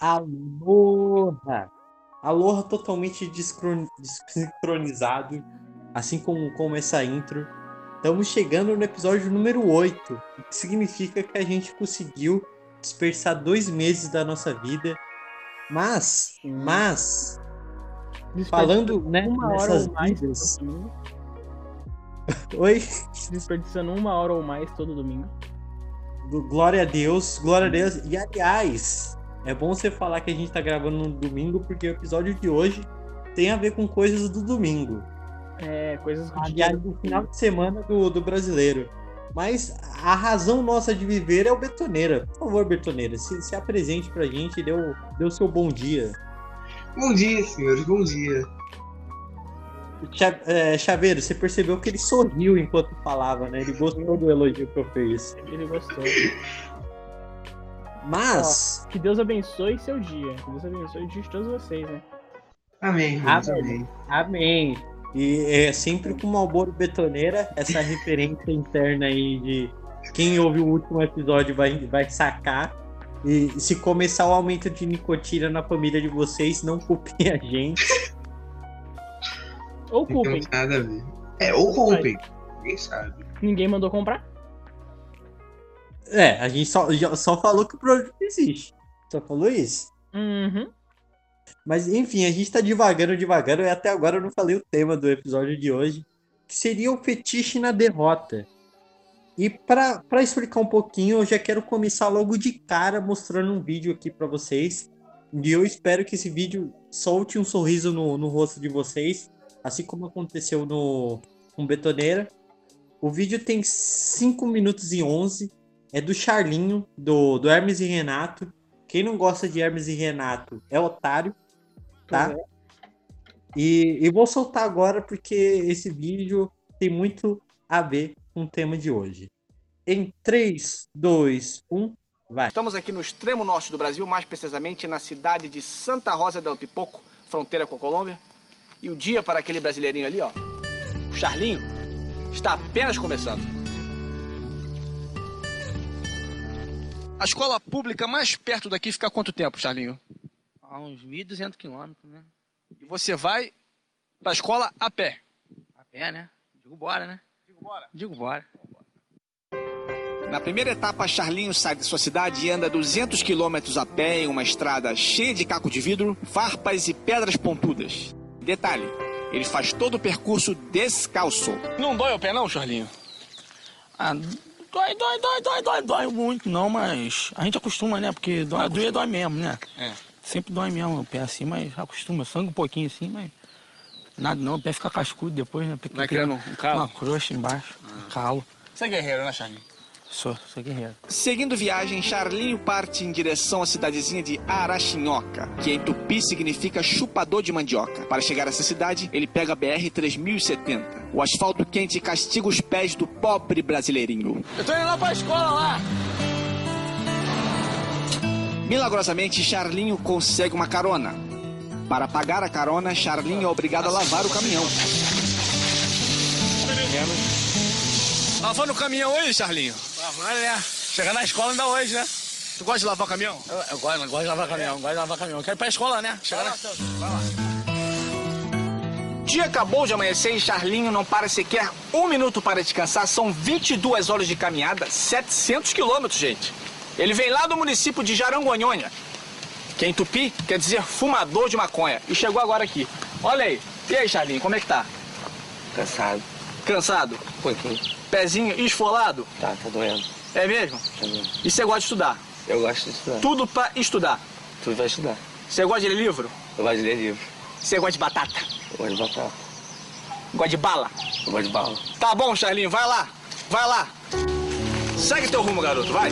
Aloha! Aloha totalmente desincronizado, assim como, como essa intro. Estamos chegando no episódio número 8, o que significa que a gente conseguiu dispersar dois meses da nossa vida. Mas, mas, falando né, uma nessas hora ou mais vidas... Oi? Desperdiçando uma hora ou mais todo domingo. Glória a Deus, glória a Deus. E aliás, é bom você falar que a gente tá gravando no domingo, porque o episódio de hoje tem a ver com coisas do domingo. É, coisas do Aliás, do final de semana do, do brasileiro. Mas a razão nossa de viver é o Betoneira. Por favor, Betoneira, se, se apresente pra gente e dê o dê o seu bom dia. Bom dia, senhores, bom dia. É, Chaveiro, você percebeu que ele sorriu enquanto falava, né? Ele gostou do elogio que eu fiz. Ele gostou. Mas, Que Deus abençoe seu dia. Que Deus abençoe o dia de todos vocês, né? Amém, irmãos, Amém. amém. E é sempre com Malboro Betoneira, essa referência interna aí de quem ouve o último episódio vai, vai sacar. E se começar o aumento de nicotina na família de vocês, não culpem a gente. Ou Não culpem. tem nada a ver. É, ou culpem. Ninguém sabe. Ninguém mandou comprar? É, a gente só, só falou que o produto existe. Só falou isso. Uhum. Mas enfim, a gente tá devagando, devagando, e até agora eu não falei o tema do episódio de hoje, que seria o fetiche na derrota. E pra explicar um pouquinho, eu já quero começar logo de cara mostrando um vídeo aqui pra vocês. E eu espero que esse vídeo solte um sorriso no, no rosto de vocês, assim como aconteceu no com Betoneira. O vídeo tem 5 minutos e 11, é do Charlinho, do, do Hermes e Renato. Quem não gosta de Hermes e Renato é otário, tá? Pois E, e vou soltar agora porque esse vídeo tem muito a ver com o tema de hoje. Em um, 3, 2, 1, vai. Estamos aqui no extremo norte do Brasil, mais precisamente na cidade de Santa Rosa del Pipoco, fronteira com a Colômbia. E o dia para aquele brasileirinho ali, ó, o Charlinho, está apenas começando. A escola pública mais perto daqui fica há quanto tempo, Charlinho? A uns 1.200 quilômetros, né? E você vai para a escola a pé. A pé, né? Digo bora, né? Digo, bora. Digo bora. Na primeira etapa, Charlinho sai de sua cidade e anda 200 quilômetros a pé em uma estrada cheia de caco de vidro, farpas e pedras pontudas. Detalhe, ele faz todo o percurso descalço. Não dói o pé não, Charlinho? Ah, dói, dói, dói, dói, dói, dói muito não, mas a gente acostuma, né? Porque dói, doer dói mesmo, né? É. Sempre dói mesmo o pé assim, mas acostuma. Sangue um pouquinho assim, mas nada não. O pé fica cascudo depois, né? Porque Vai cria criando um calo? Uma crosta embaixo, um calo. Você é guerreiro, né, Charlinho? Sou, sou guerreiro. Seguindo viagem, Charlinho parte em direção à cidadezinha de Araxinhoca, que em tupi significa chupador de mandioca. Para chegar a essa cidade, ele pega a BR-3070. O asfalto quente castiga os pés do pobre brasileirinho. Eu tô indo lá pra escola lá! Milagrosamente, Charlinho consegue uma carona. Para pagar a carona, Charlinho é obrigado a lavar o caminhão. Lavando o caminhão hoje, Charlinho? Lavando, né? Chegar na escola ainda hoje, né? Tu gosta de lavar o caminhão? Eu, eu gosto, eu gosto de lavar caminhão, gosto de lavar caminhão. Quero ir pra escola, né? Chegar na... O dia acabou de amanhecer e Charlinho não para sequer um minuto para descansar. São 22 horas de caminhada, 700 quilômetros, gente. Ele vem lá do município de Jarangonhonha, que em Tupi quer dizer fumador de maconha. E chegou agora aqui. Olha aí. E aí, Charlinho, como é que tá? Cansado, Cansado? um pouquinho. Pezinho esfolado? Tá, tá doendo. É mesmo? Tá doendo. E você gosta de estudar? Eu gosto de estudar. Tudo pra estudar. Tu vai estudar. Você gosta de ler livro? Eu gosto de ler livro. Você gosta de batata? Eu gosto de batata. Gosta de bala? Eu gosto de bala. Tá bom, Charlinho, vai lá. Vai lá. Segue teu rumo, garoto, vai.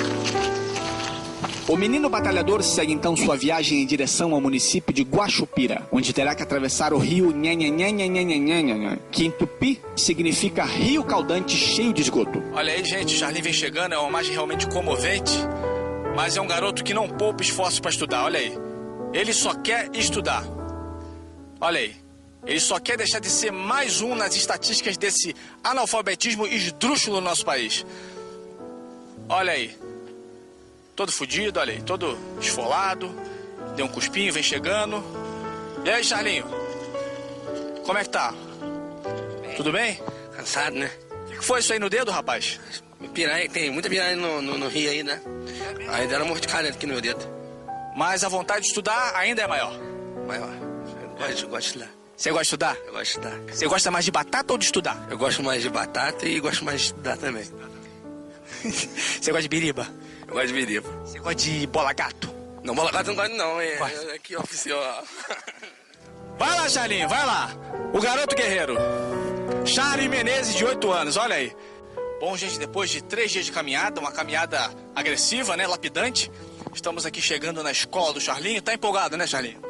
O menino batalhador segue então sua viagem em direção ao município de Guaxupira, onde terá que atravessar o rio Nhanhanhanhanhanhanhanhanhan, que em tupi significa rio caudante cheio de esgoto. Olha aí, gente, vem chegando, é uma imagem realmente comovente, mas é um garoto que não poupa esforço para estudar, olha aí. Ele só quer estudar. Olha aí. Ele só quer deixar de ser mais um nas estatísticas desse analfabetismo esdrúxulo no nosso país. Olha aí. Todo fudido, olha aí. Todo esfolado. Deu um cuspinho, vem chegando. E aí, Charlinho? Como é que tá? Tudo bem? Cansado, né? O que foi isso aí no dedo, rapaz? Piranha, tem muita piranha no, no, no rio aí, né? Aí deram mordicada aqui no meu dedo. Mas a vontade de estudar ainda é maior. Maior. Eu gosto, gosto de estudar. Você gosta de estudar? Eu gosto de estudar. Você gosta mais de batata ou de estudar? Eu gosto mais de batata e gosto mais de estudar também. Você gosta de biriba? Eu gosto de biriba. Você gosta de bola gato? Não, bola gato não gosto não, é, é aqui oficial. Vai lá, Charlinho, vai lá. O garoto guerreiro. Charlie Menezes, de 8 anos, olha aí. Bom, gente, depois de três dias de caminhada, uma caminhada agressiva, né, lapidante, estamos aqui chegando na escola do Charlinho. Tá empolgado, né, Charlinho?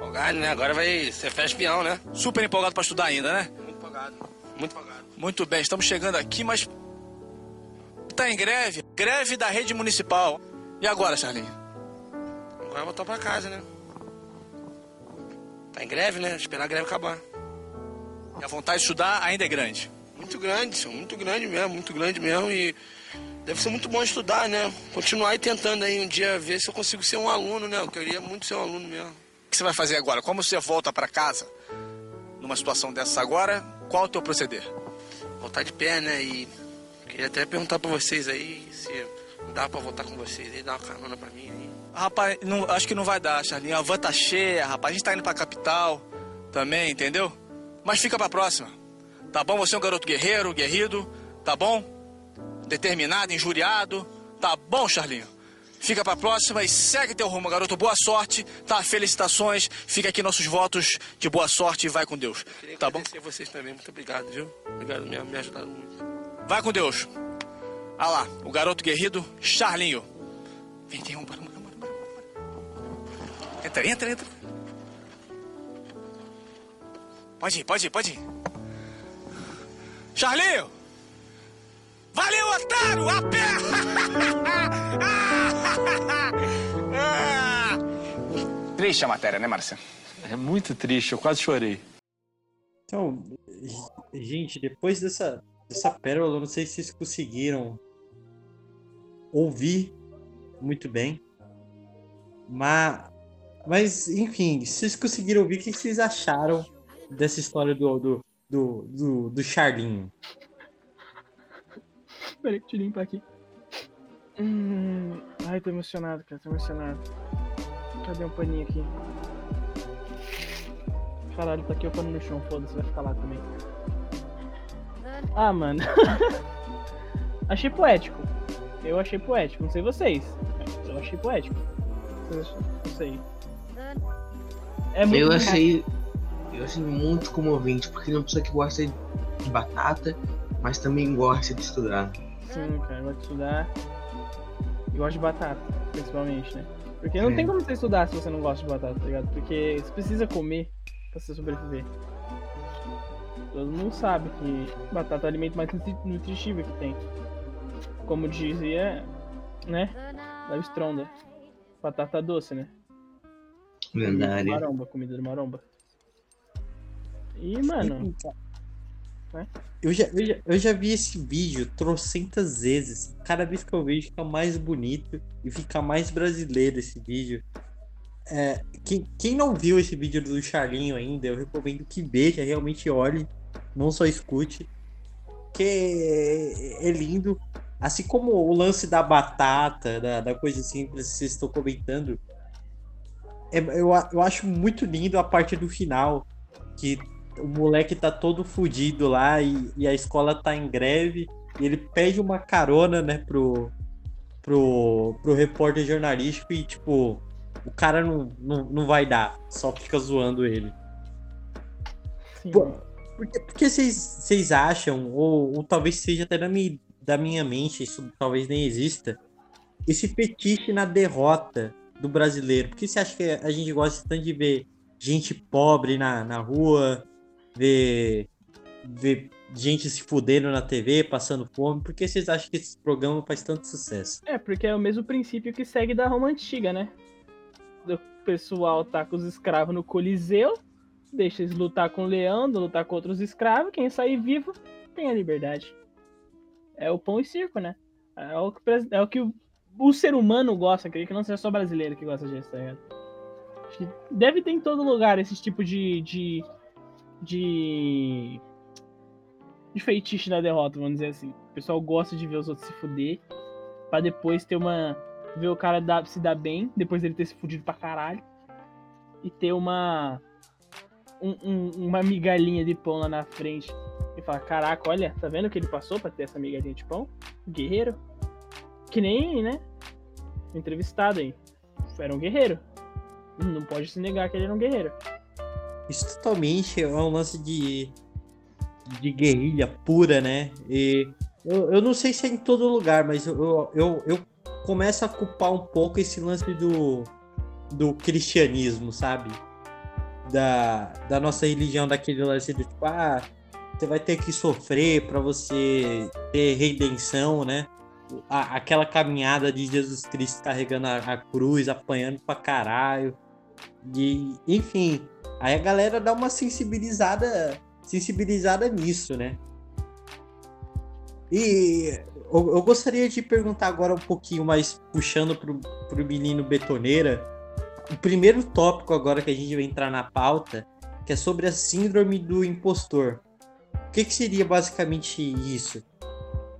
Folgado, né? Agora vai ser festa espião, né? Super empolgado pra estudar ainda, né? Muito empolgado. Muito empolgado. Muito bem, estamos chegando aqui, mas tá em greve, greve da rede municipal. E agora, Charlinho? Agora voltar pra casa, né? Tá em greve, né? Esperar a greve acabar. E a vontade de estudar ainda é grande. Muito grande, senhor. Muito grande mesmo, muito grande mesmo. E deve ser muito bom estudar, né? Continuar aí tentando aí um dia ver se eu consigo ser um aluno, né? Eu queria muito ser um aluno mesmo. O que você vai fazer agora? Como você volta pra casa numa situação dessa agora? Qual o teu proceder? Voltar de pé, né? E queria até perguntar pra vocês aí se dá pra voltar com vocês aí, dar uma carona pra mim aí. Rapaz, não- acho que não vai dar, Charlinho. A van tá cheia, rapaz. A gente tá indo pra capital também, entendeu? Mas fica pra próxima. Tá bom? Você é um garoto guerreiro, guerrido, tá bom? Determinado, injuriado. Tá bom, Charlinho? Fica pra próxima e segue teu rumo, garoto. Boa sorte, tá? Felicitações. Fica aqui nossos votos de boa sorte e vai com Deus. Tá bom? a vocês também, muito obrigado, viu? Obrigado mesmo, me ajudaram muito. Vai com Deus. Ah lá, o garoto guerrido, Charlinho. Vem, vem, bora, bora, bora, bora, bora. Entra, entra, entra. Pode ir, pode ir, pode ir. Charlinho! Valeu, otário! A pé! Triste a matéria, né, Marcelo? É muito triste, eu quase chorei. Então, gente, depois dessa, dessa pérola, eu não sei se vocês conseguiram ouvir muito bem. Mas, mas enfim, se vocês conseguiram ouvir, o que vocês acharam dessa história do, do, do, do, do Charlinho? Peraí que eu te limpar aqui. Hum... Ai, tô emocionado, cara, tô emocionado. Cadê um paninho aqui? Caralho, tá aqui o pano no chão, foda-se, vai ficar lá também. Ah, mano. achei poético. Eu achei poético, não sei vocês. Eu achei poético. Não sei. É muito Eu achei. Eu achei muito comovente, porque é uma pessoa que gosta de batata, mas também gosta de estudar. Sim, cara, eu gosto de estudar. E gosto de batata, principalmente, né? Porque não É. tem como você estudar se você não gosta de batata, tá ligado? Porque você precisa comer pra você sobreviver. Todo mundo sabe que batata é o alimento mais nutri- nutritivo que tem. Como dizia, né? Léo Stronda. Batata doce, né? Lendária. maromba, comida do maromba. E, mano, Eu já, eu, já, eu já vi esse vídeo trocentas vezes. Cada vez que eu vejo, fica mais bonito e fica mais brasileiro esse vídeo. É, quem, quem não viu esse vídeo do Charlinho ainda, eu recomendo que veja, realmente olhe, não só escute. Que é, é lindo. Assim como o lance da batata, da, da coisa simples que vocês estão comentando. É, eu, eu acho muito lindo a parte do final. Que o moleque tá todo fudido lá e, e a escola tá em greve e ele pede uma carona, né, pro, pro, pro repórter jornalístico e, tipo, o cara não, não, não vai dar, só fica zoando ele. sim. Por que, por que vocês, vocês acham, ou, ou talvez seja até da minha, da minha mente, isso talvez nem exista, esse fetiche na derrota do brasileiro? Por que você acha que a gente gosta tanto de ver gente pobre na, na rua, ver, ver gente se fudendo na TV, passando fome? Por que vocês acham que esse programa faz tanto sucesso? É, porque é o mesmo princípio que segue da Roma Antiga, né? O pessoal tá com os escravos no Coliseu, deixa eles lutar com o leão, lutar contra os escravos, quem sair vivo tem a liberdade. É o pão e circo, né? É o que, é o, que o, o ser humano gosta, creio que não seja só brasileiro que gosta disso, tá ligado? Deve ter em todo lugar esse tipo de. de. De. de feitiço na derrota, vamos dizer assim. O pessoal gosta de ver os outros se fuder. Pra depois ter uma. ver o cara dar- se dar bem, depois dele ter se fudido pra caralho. E ter uma. um- um- uma migalhinha de pão lá na frente. E falar, caraca, olha, tá vendo o que ele passou pra ter essa migalhinha de pão? Guerreiro. Que nem, né? Entrevistado aí. Era um guerreiro. Não pode se negar que ele era um guerreiro. Isso totalmente é um lance de, de guerrilha pura, né? E eu, eu não sei se é em todo lugar, mas eu, eu, eu começo a culpar um pouco esse lance do, do cristianismo, sabe? Da, da nossa religião, daquele lance do tipo, ah, você vai ter que sofrer para você ter redenção, né? A- aquela caminhada de Jesus Cristo carregando a, a cruz, apanhando pra caralho. De, enfim, Aí a galera dá uma sensibilizada, sensibilizada nisso, né? E eu, eu gostaria de perguntar agora um pouquinho mais puxando pro, pro menino betoneira. O primeiro tópico agora que a gente vai entrar na pauta, que é sobre a síndrome do impostor. O que, que seria basicamente isso?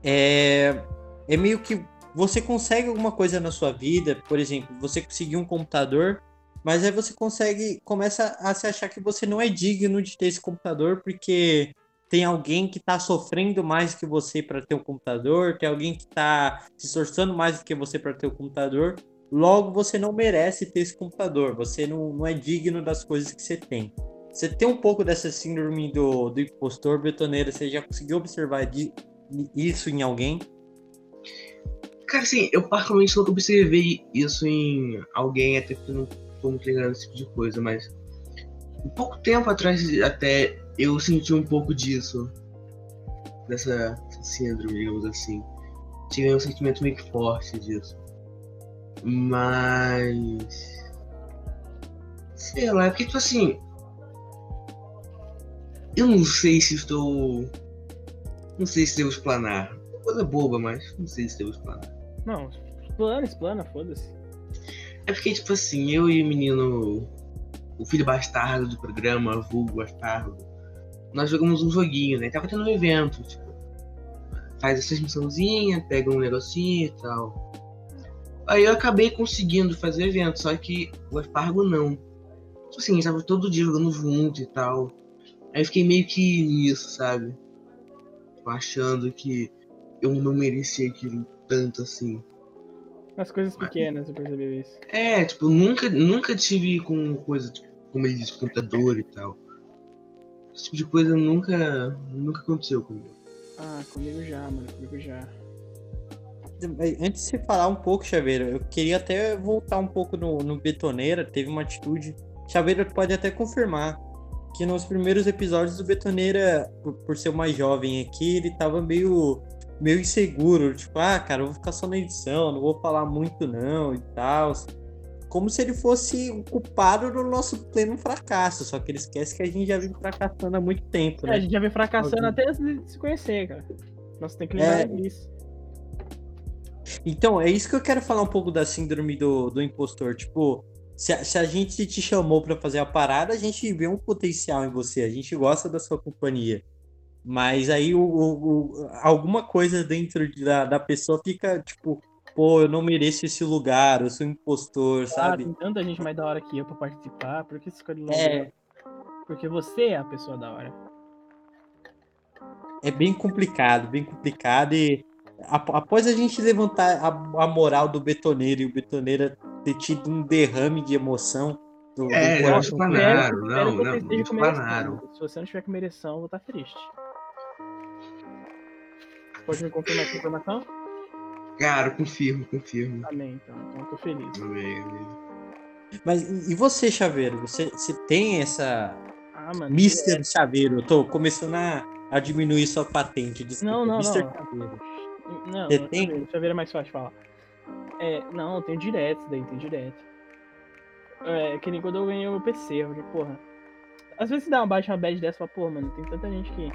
É, é meio que você consegue alguma coisa na sua vida, por exemplo, você conseguiu um computador, mas aí você consegue, começa a se achar que você não é digno de ter esse computador porque tem alguém que está sofrendo mais que você para ter um computador, tem alguém que está se esforçando mais do que você para ter o um computador. Logo, você não merece ter esse computador, você não, não é digno das coisas que você tem. Você tem um pouco dessa síndrome do, do impostor betoneira, você já conseguiu observar de- isso em alguém? Cara, assim, eu particularmente nunca observei isso em alguém, até porque não tô muito ligado nesse tipo de coisa, mas um pouco tempo atrás até eu senti um pouco disso. Dessa, síndrome, digamos assim. Tive um sentimento meio que forte disso. Mas. Sei lá, é porque tipo assim. Eu não sei se estou. Não sei se devo explanar. Coisa boba, mas não sei se devo explanar. Não, explana, explana, foda-se. É porque, tipo assim, eu e o menino, o filho bastardo do programa, vulgo bastardo, nós jogamos um joguinho, né? Tava tendo um evento, tipo, faz essas missãozinhas, pega um negocinho e tal. Aí eu acabei conseguindo fazer o evento, só que o Aspargo não. Tipo assim, a tava todo dia jogando junto e tal. Aí eu fiquei meio que nisso, sabe? Tipo, achando que eu não merecia aquilo tanto assim. As coisas pequenas, eu percebi isso. É, tipo, nunca, nunca tive com coisa, tipo, como ele disse, computador e tal. Esse tipo de coisa nunca, nunca aconteceu comigo. Ah, comigo já, mano, comigo já. Antes de você falar um pouco, Chaveiro, eu queria até voltar um pouco no, no Betoneira. Teve uma atitude. Chaveiro pode até confirmar que nos primeiros episódios do Betoneira, por, por ser o mais jovem aqui, ele tava meio, meio inseguro. Tipo, ah, cara, eu vou ficar só na edição, não vou falar muito não e tal. Como se ele fosse o culpado do nosso pleno fracasso. Só que ele esquece que a gente já vem fracassando há muito tempo, É, a né? gente já vem fracassando Alguém. até antes de se conhecer, cara. Nós tem que lembrar É. disso. Então, é isso que eu quero falar um pouco da síndrome do, do impostor. Tipo, se a, se a gente te chamou pra fazer a parada, a gente vê um potencial em você, a gente gosta da sua companhia. Mas aí o, o- o- alguma coisa dentro de- da, da pessoa fica tipo, pô, eu não mereço esse lugar, eu sou um impostor, Ah, sabe? tem tanta gente mais da hora que eu pra participar, por que você escolhe logo É. Porque você é a pessoa da hora. É bem complicado, bem complicado. E ap- após a gente levantar a, a moral do betoneiro e o betoneiro ter tido um derrame de emoção do, do É, eu coração acho com que ele, Claro, Espero- não, espero que não, você esteja muito com mereção. claro. Se você não estiver com mereção, eu vou estar triste. Pode me confirmar essa informação? Cara, confirmo, confirmo. Amém, então. Então eu tô feliz. Amém, amém. Mas e você, Chaveiro? Você, você tem essa Ah, mano. Mr. Chaveiro? Eu tô começando a, a diminuir sua patente. Desculpa. Não, não, Mr. não. Chaveiro. Não, Você tem? Chaveiro, Chaveiro é mais fácil de falar. É, não, eu tenho direto, isso daí tem direto. É, que nem quando eu ganhei o meu PC, porque, porra. Às vezes você dá uma baixa uma bad dessa e fala, pô, mano, tem tanta gente que,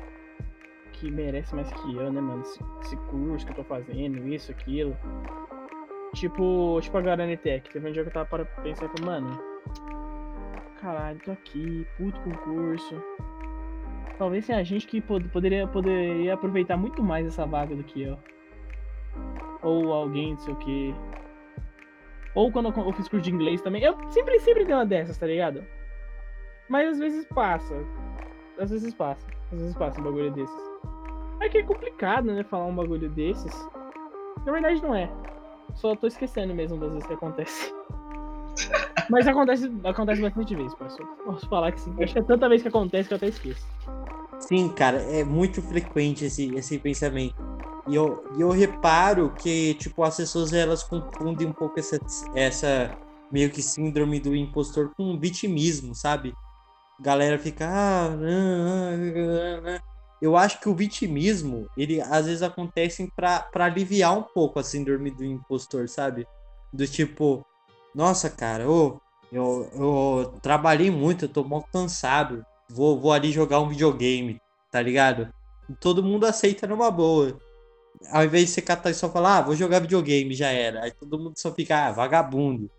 que merece mais que eu, né, mano? Esse, esse curso que eu tô fazendo, isso, aquilo. Tipo, tipo agora na NTEC, teve um dia que eu tava para pensar e falei, mano, caralho, tô aqui, puto concurso. Talvez seja a gente que pod- poderia, poderia aproveitar muito mais essa vaga do que eu. Ou alguém, não sei o que. Ou quando eu eu fiz curso de inglês também. Eu sempre, sempre tenho uma dessas, tá ligado? Mas às vezes passa. Às vezes passa. Às vezes passa um bagulho desses. É que é complicado, né? Falar um bagulho desses. Na verdade não é. Só tô esquecendo mesmo das vezes que acontece. Mas acontece, acontece bastante vezes, posso, posso falar que sim. Acho que é tanta vez que acontece que eu até esqueço. Sim, cara, é muito frequente esse, esse pensamento. E eu, e eu reparo que, tipo, as pessoas elas confundem um pouco essa, essa meio que síndrome do impostor com vitimismo, sabe? Galera fica. Ah, ah, ah, ah. Eu acho que o vitimismo, ele às vezes acontece pra aliviar um pouco a síndrome do impostor, sabe? Do tipo, nossa, cara, ô, eu, eu trabalhei muito, eu tô mal cansado. Vou, vou ali jogar um videogame, tá ligado? E todo mundo aceita numa boa. Ao invés de você catar e só falar, ah, vou jogar videogame, já era. Aí todo mundo só fica, ah, vagabundo.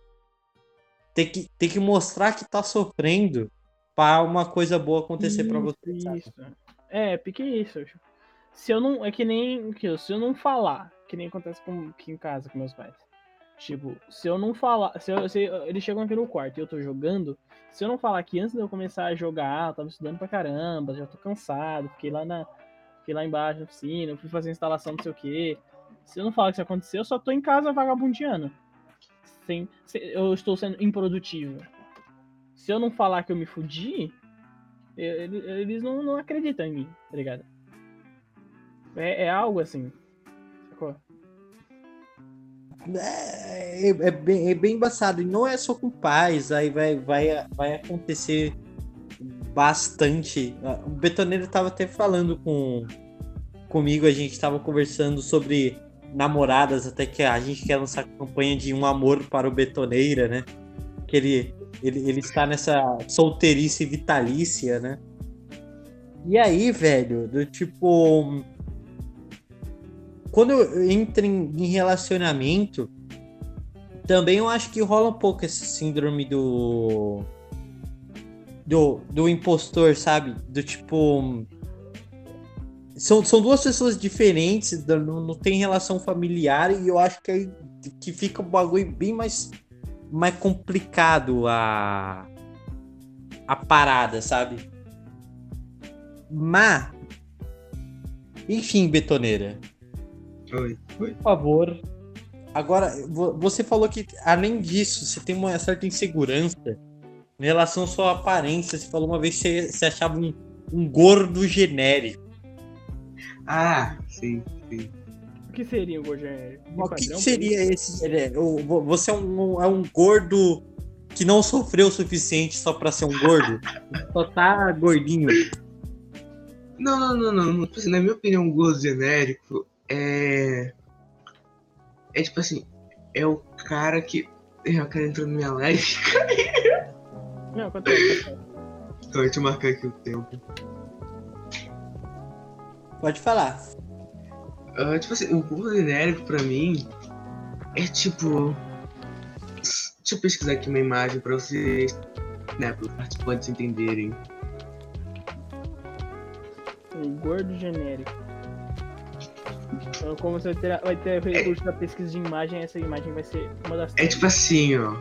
Tem que, tem que mostrar que tá sofrendo pra uma coisa boa acontecer pra você. sabe? Isso. É, pique isso. Se eu não. É que nem. Se eu não falar, que nem acontece com, aqui em casa com meus pais. Tipo, se eu não falar. Se, eu, se eles chegam aqui no quarto e eu tô jogando. Se eu não falar que antes de eu começar a jogar, eu tava estudando pra caramba, já tô cansado, fiquei lá na. Fiquei lá embaixo na oficina, fui fazer instalação, não sei o quê. Se eu não falar que isso aconteceu, eu só tô em casa vagabundeando. Sem, se- eu estou sendo improdutivo. Se eu não falar que eu me fudi, eles não, não acreditam em mim, tá ligado? É, é algo assim. Sacou? É, é, bem, é bem embaçado. E não é só com pais, aí vai, vai, vai acontecer bastante. O Betoneiro tava até falando com comigo, a gente tava conversando sobre namoradas, até que a gente quer lançar campanha de um amor para o Betoneira, né? Que ele, ele, ele está nessa solteirice vitalícia, né? E aí, velho, do tipo. Quando eu entro em, em relacionamento, também eu acho que rola um pouco esse síndrome do. Do, do impostor, sabe? Do tipo. São, são duas pessoas diferentes, não, não tem relação familiar, e eu acho que, que fica um bagulho bem mais, mais complicado a, a parada, sabe? Mas. Enfim, betoneira Oi. Por favor. Agora, vo- você falou que, além disso, você tem uma certa insegurança em relação à sua aparência. Você falou uma vez que você, você achava um, um gordo genérico. Ah, sim, sim. O que seria o gordo genérico? Um O que, seria esse? é, o- vo- Você é um, é um gordo que não sofreu o suficiente só pra ser um gordo? Só tá gordinho. Não, não, não, não. Na minha opinião, um gosto genérico é. É tipo assim, é o cara que. É, o cara entrou na minha live. Não, acontece. Então, deixa eu marcar aqui o tempo. Pode falar. Ah, tipo assim, o gordo genérico pra mim é tipo. Deixa eu pesquisar aqui uma imagem pra vocês, né, para os participantes entenderem. Um gordo genérico. Então, como você terá- vai ter recurso da pesquisa de imagem, essa imagem vai ser uma das É tipo assim, ó.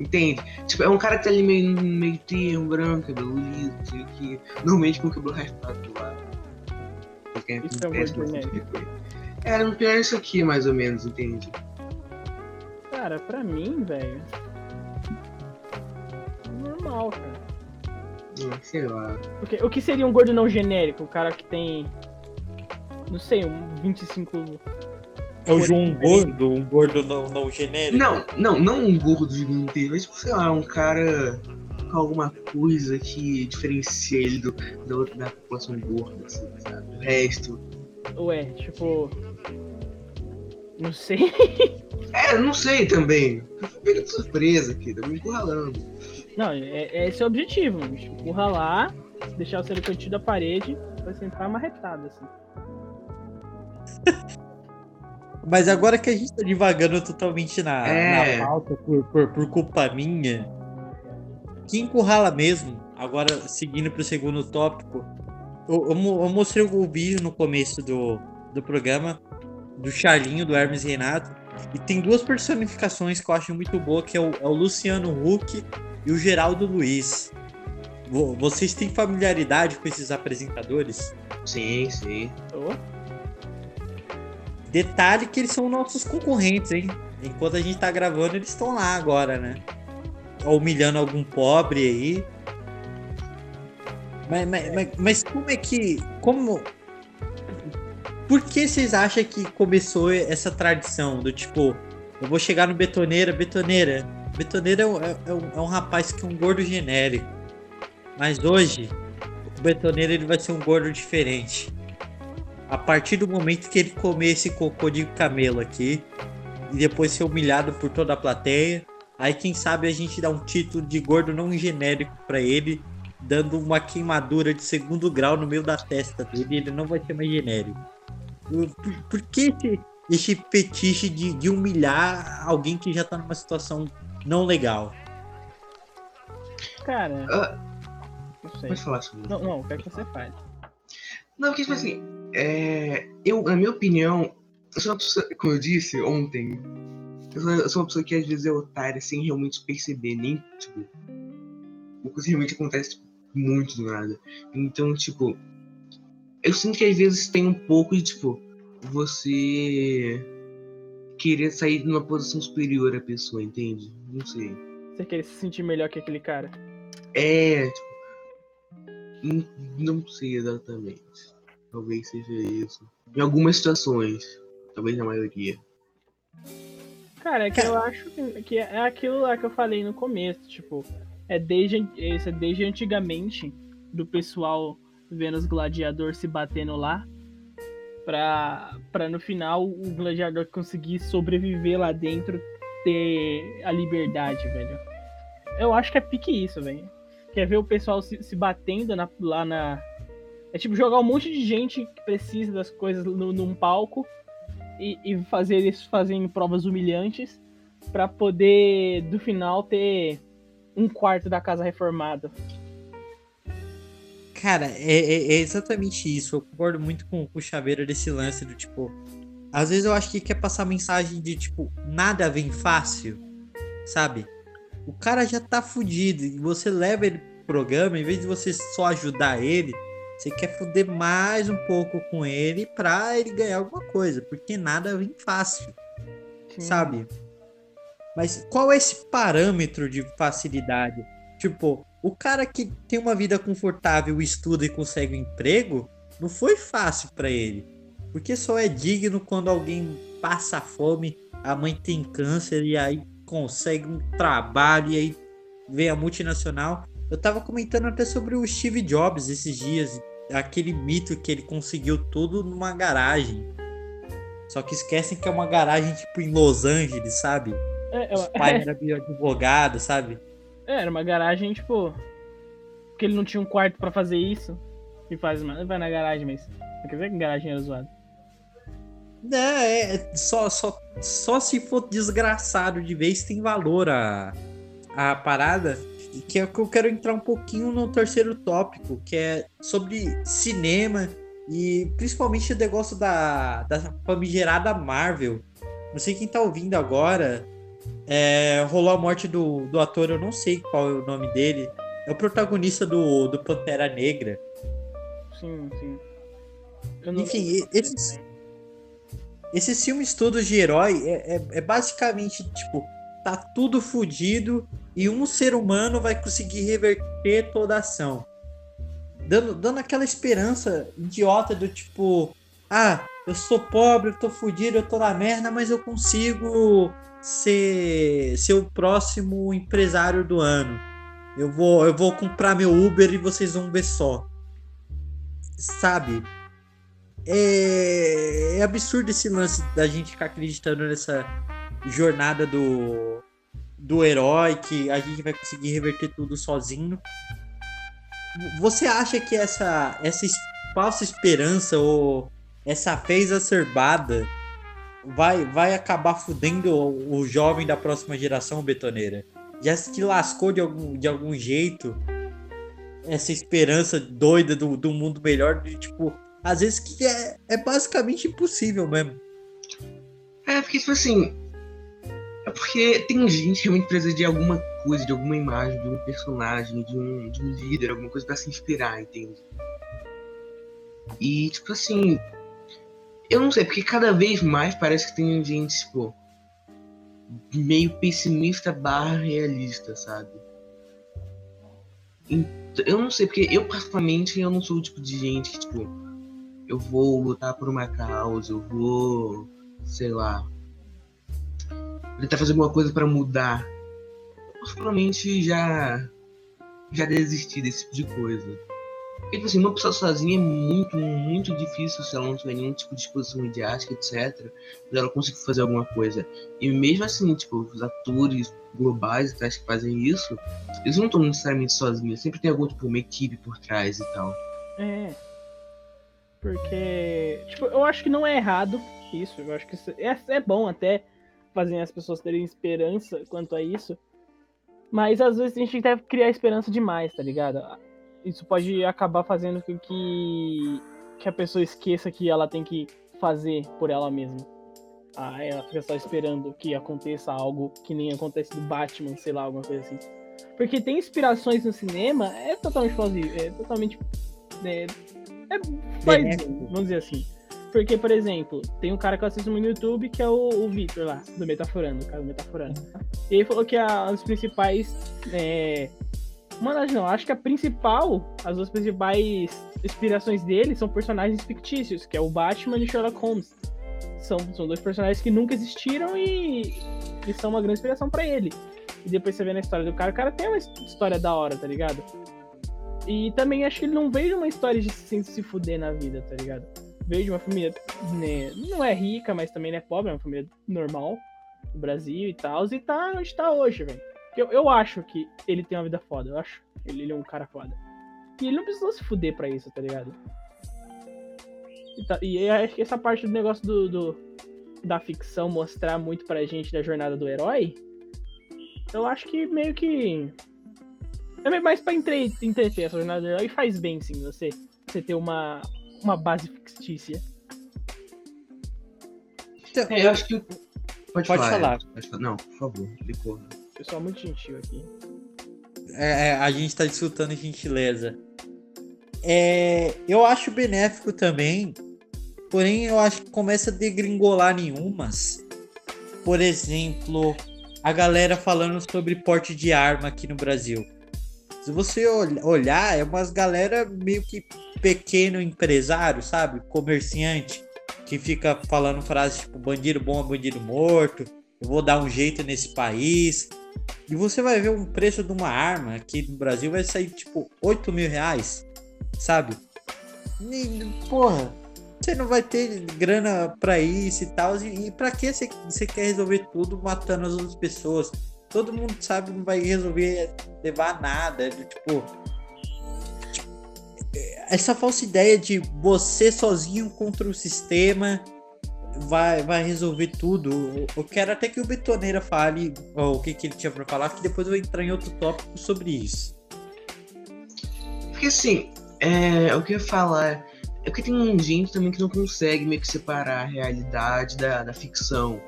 Entende? Tipo, é um cara que tá ali meio, meio termo, branco, cabelo liso, não sei o que. Normalmente com o cabelo raspado do lado. Porque Isso é um genérico. coisa. É, no pior é isso aqui, mais ou menos, entende? Cara, pra mim, velho. Normal, cara. Hum, sei lá. Porque, o que seria um gordo não genérico? O cara que tem. Não sei, um 25. É o João Gordo, um gordo não, não genérico. Não, não, não um gordo gigantesco, mas tipo, sei lá, um cara com alguma coisa que diferencia ele do, da outra da população gorda, assim, sabe? O resto. Ué, tipo. Não sei. É, não sei também. Pega de surpresa aqui, tá me encurralando. Não, é, é esse é o objetivo. Tipo, Encurralar, deixar no cantinho da parede, pra você entrar marretado, assim. Mas agora que a gente tá divagando totalmente na, É. na pauta por, por, por culpa minha, que encurrala mesmo, agora seguindo pro segundo tópico, eu, eu, eu mostrei o vídeo no começo do, do programa do Charlinho, do Hermes Renato, e tem duas personificações que eu acho muito boa, que é o, é o Luciano Huck e o Geraldo Luiz. Vocês têm familiaridade com esses apresentadores? Sim, sim. Oh. Detalhe que eles são nossos concorrentes, hein? Enquanto a gente tá gravando, eles estão lá agora, né? Humilhando algum pobre aí. Mas, mas, mas, como é que. Como. Por que vocês acham que começou essa tradição do tipo, eu vou chegar no betoneira, betoneira. Betoneira é um, é, é um, é um rapaz que é um gordo genérico. Mas hoje, o betoneiro ele vai ser um gordo diferente. A partir do momento que ele comer esse cocô de camelo aqui, e depois ser humilhado por toda a plateia, aí quem sabe a gente dá um título de gordo não genérico para ele, dando uma queimadura de segundo grau no meio da testa dele, ele não vai ser mais genérico. Por, por que esse, esse fetiche de, de humilhar alguém que já tá numa situação não legal? Cara. Uh, não sei. Pode falar sobre Não, não, o que é que você faz? Não, porque, tipo assim, é, eu, na minha opinião, eu sou uma pessoa, como eu disse ontem, eu sou, eu sou uma pessoa que às vezes é otária sem realmente perceber, nem, tipo, o que realmente acontece tipo, muito do nada. Então, tipo, eu sinto que às vezes tem um pouco de, tipo, você querer sair de uma posição superior à pessoa, entende? Não sei. Você querer se sentir melhor que aquele cara? É, tipo. Não, não sei exatamente. Talvez seja isso. Em algumas situações. Talvez na maioria. Cara, é que eu acho que é aquilo lá que eu falei no começo, tipo, é desde, isso é desde antigamente do pessoal vendo os gladiadores se batendo lá, pra, pra no final o gladiador conseguir sobreviver lá dentro, ter a liberdade, velho. Eu acho que é pique isso, velho. Quer ver o pessoal se, se batendo na, lá na. É tipo jogar um monte de gente que precisa das coisas no, num palco e, e fazer eles fazerem provas humilhantes para poder, do final, ter um quarto da casa reformado. Cara, é, é, é, exatamente isso. Eu concordo muito com, com o Chaveiro desse lance do tipo. Às vezes eu acho que quer passar mensagem de tipo, nada vem fácil, sabe? O cara já tá fudido e você leva ele pro programa, em vez de você só ajudar ele, você quer fuder mais um pouco com ele pra ele ganhar alguma coisa, porque nada vem fácil, Sim. sabe? Mas qual é esse parâmetro de facilidade? Tipo, o cara que tem uma vida confortável, estuda e consegue um emprego, não foi fácil para ele. Porque só é digno quando alguém passa fome, a mãe tem câncer e aí consegue um trabalho e aí vem a multinacional. Eu tava comentando até sobre o Steve Jobs esses dias, aquele mito que ele conseguiu tudo numa garagem. Só que esquecem que é uma garagem tipo em Los Angeles, sabe? É, eu... O pai era advogado, sabe? É, era uma garagem, tipo. Porque ele não tinha um quarto pra fazer isso. E faz, mano, vai na garagem, mas. Quer dizer que garagem era zoada. É, é só, só, só se for desgraçado de vez tem valor a, a parada. Que é que eu quero entrar um pouquinho no terceiro tópico, que é sobre cinema e principalmente o negócio da, da famigerada Marvel. Não sei quem tá ouvindo agora, é, rolou a morte do, do ator, eu não sei qual é o nome dele. É o protagonista do, do Pantera Negra. Sim, sim. Enfim, esses, esses filmes todos de herói é, é, é, basicamente tipo, tá tudo fodido e um ser humano vai conseguir reverter toda a ação. Dando, dando aquela esperança idiota do tipo, ah, eu sou pobre, eu tô fudido, eu tô na merda, mas eu consigo ser, ser o próximo empresário do ano. Eu vou, eu vou comprar meu Uber e vocês vão ver só. Sabe? É, é absurdo esse lance da gente ficar acreditando nessa jornada do, do herói que a gente vai conseguir reverter tudo sozinho. Você acha que essa, essa falsa esperança ou essa fé exacerbada vai, vai acabar fudendo o, o jovem da próxima geração betoneira? já se lascou de algum, de algum jeito. Essa esperança doida do, do mundo melhor, de, tipo, às vezes que é, é basicamente impossível mesmo. É, porque, tipo assim. É porque tem gente realmente precisa de alguma coisa, de alguma imagem, de um personagem, de um, de um líder, alguma coisa pra se inspirar, entende? E, tipo assim. Eu não sei, porque cada vez mais parece que tem gente, tipo. meio pessimista barra realista, sabe? Então, eu não sei, porque eu, particularmente, eu não sou o tipo de gente que, tipo. Eu vou lutar por uma causa, eu vou. sei lá tentar fazer alguma coisa para mudar. Particularmente já já desisti desse tipo de coisa. Porque, tipo assim, uma pessoa sozinha é muito, muito difícil se ela não tiver nenhum tipo de exposição midiática, etc. ela conseguir fazer alguma coisa. E mesmo assim, tipo, os atores globais que fazem isso, eles não estão necessariamente sozinhos. Sempre tem algum, tipo, uma equipe por trás e tal. É. Porque, tipo, eu acho que não é errado isso. Eu acho que é, é bom até fazem as pessoas terem esperança quanto a isso. Mas às vezes a gente deve criar esperança demais, tá ligado? Isso pode acabar fazendo com que, que a pessoa esqueça que ela tem que fazer por ela mesma. Ah, ela fica só esperando que aconteça algo que nem acontece do Batman, sei lá, alguma coisa assim. Porque tem inspirações no cinema, é totalmente plausível, é totalmente. É, é, faz, vamos dizer assim. Porque, por exemplo, tem um cara que eu assisto muito no YouTube que é o, o Victor lá, do Metaforando, cara do Metaforando. E ele falou que as principais. É... Mano, não, acho que a principal, as duas principais inspirações dele são personagens fictícios, que é o Batman e Sherlock Holmes. São, são dois personagens que nunca existiram e, e são uma grande inspiração para ele. E depois você vê na história do cara, o cara tem uma história da hora, tá ligado? E também acho que ele não veio uma história de se, se fuder na vida, tá ligado? Veio de uma família, né, não é rica, mas também não é pobre, é uma família normal do Brasil e tal, e tá onde tá hoje, velho. Eu, eu acho que ele tem uma vida foda, eu acho. Ele, ele é um cara foda. E ele não precisou se fuder pra isso, tá ligado? E, tá, e acho que essa parte do negócio do, do, da ficção mostrar muito pra gente da jornada do herói, eu acho que meio que. É mais pra entre, entreter essa jornada do herói e faz bem, sim, você, você ter uma, uma base fictícia. Então, é, eu acho que. Pode, pode falar. falar. Não, por favor, decorra. Pessoal muito gentil aqui. É, é, a gente tá disfrutando gentileza. É, eu acho benéfico também, porém eu acho que começa a degringolar nenhumas. Por exemplo, a galera falando sobre porte de arma aqui no Brasil. Se você olhar, é umas galera meio que pequeno empresário, sabe? Comerciante, que fica falando frases tipo bandido bom é bandido morto, eu vou dar um jeito nesse país. E você vai ver um preço de uma arma aqui no Brasil vai sair tipo 8 mil reais, sabe? E, porra, você não vai ter grana para isso e tal. E, e pra que você, você quer resolver tudo matando as outras pessoas? Todo mundo sabe não vai resolver levar nada. Tipo, tipo, essa falsa ideia de você sozinho contra o sistema vai, vai resolver tudo. Eu quero até que o Betoneira fale o que, que ele tinha para falar, que depois eu vou entrar em outro tópico sobre isso. Porque assim, é, que eu ia falar é porque tem gente também que não consegue meio que separar a realidade da, da ficção.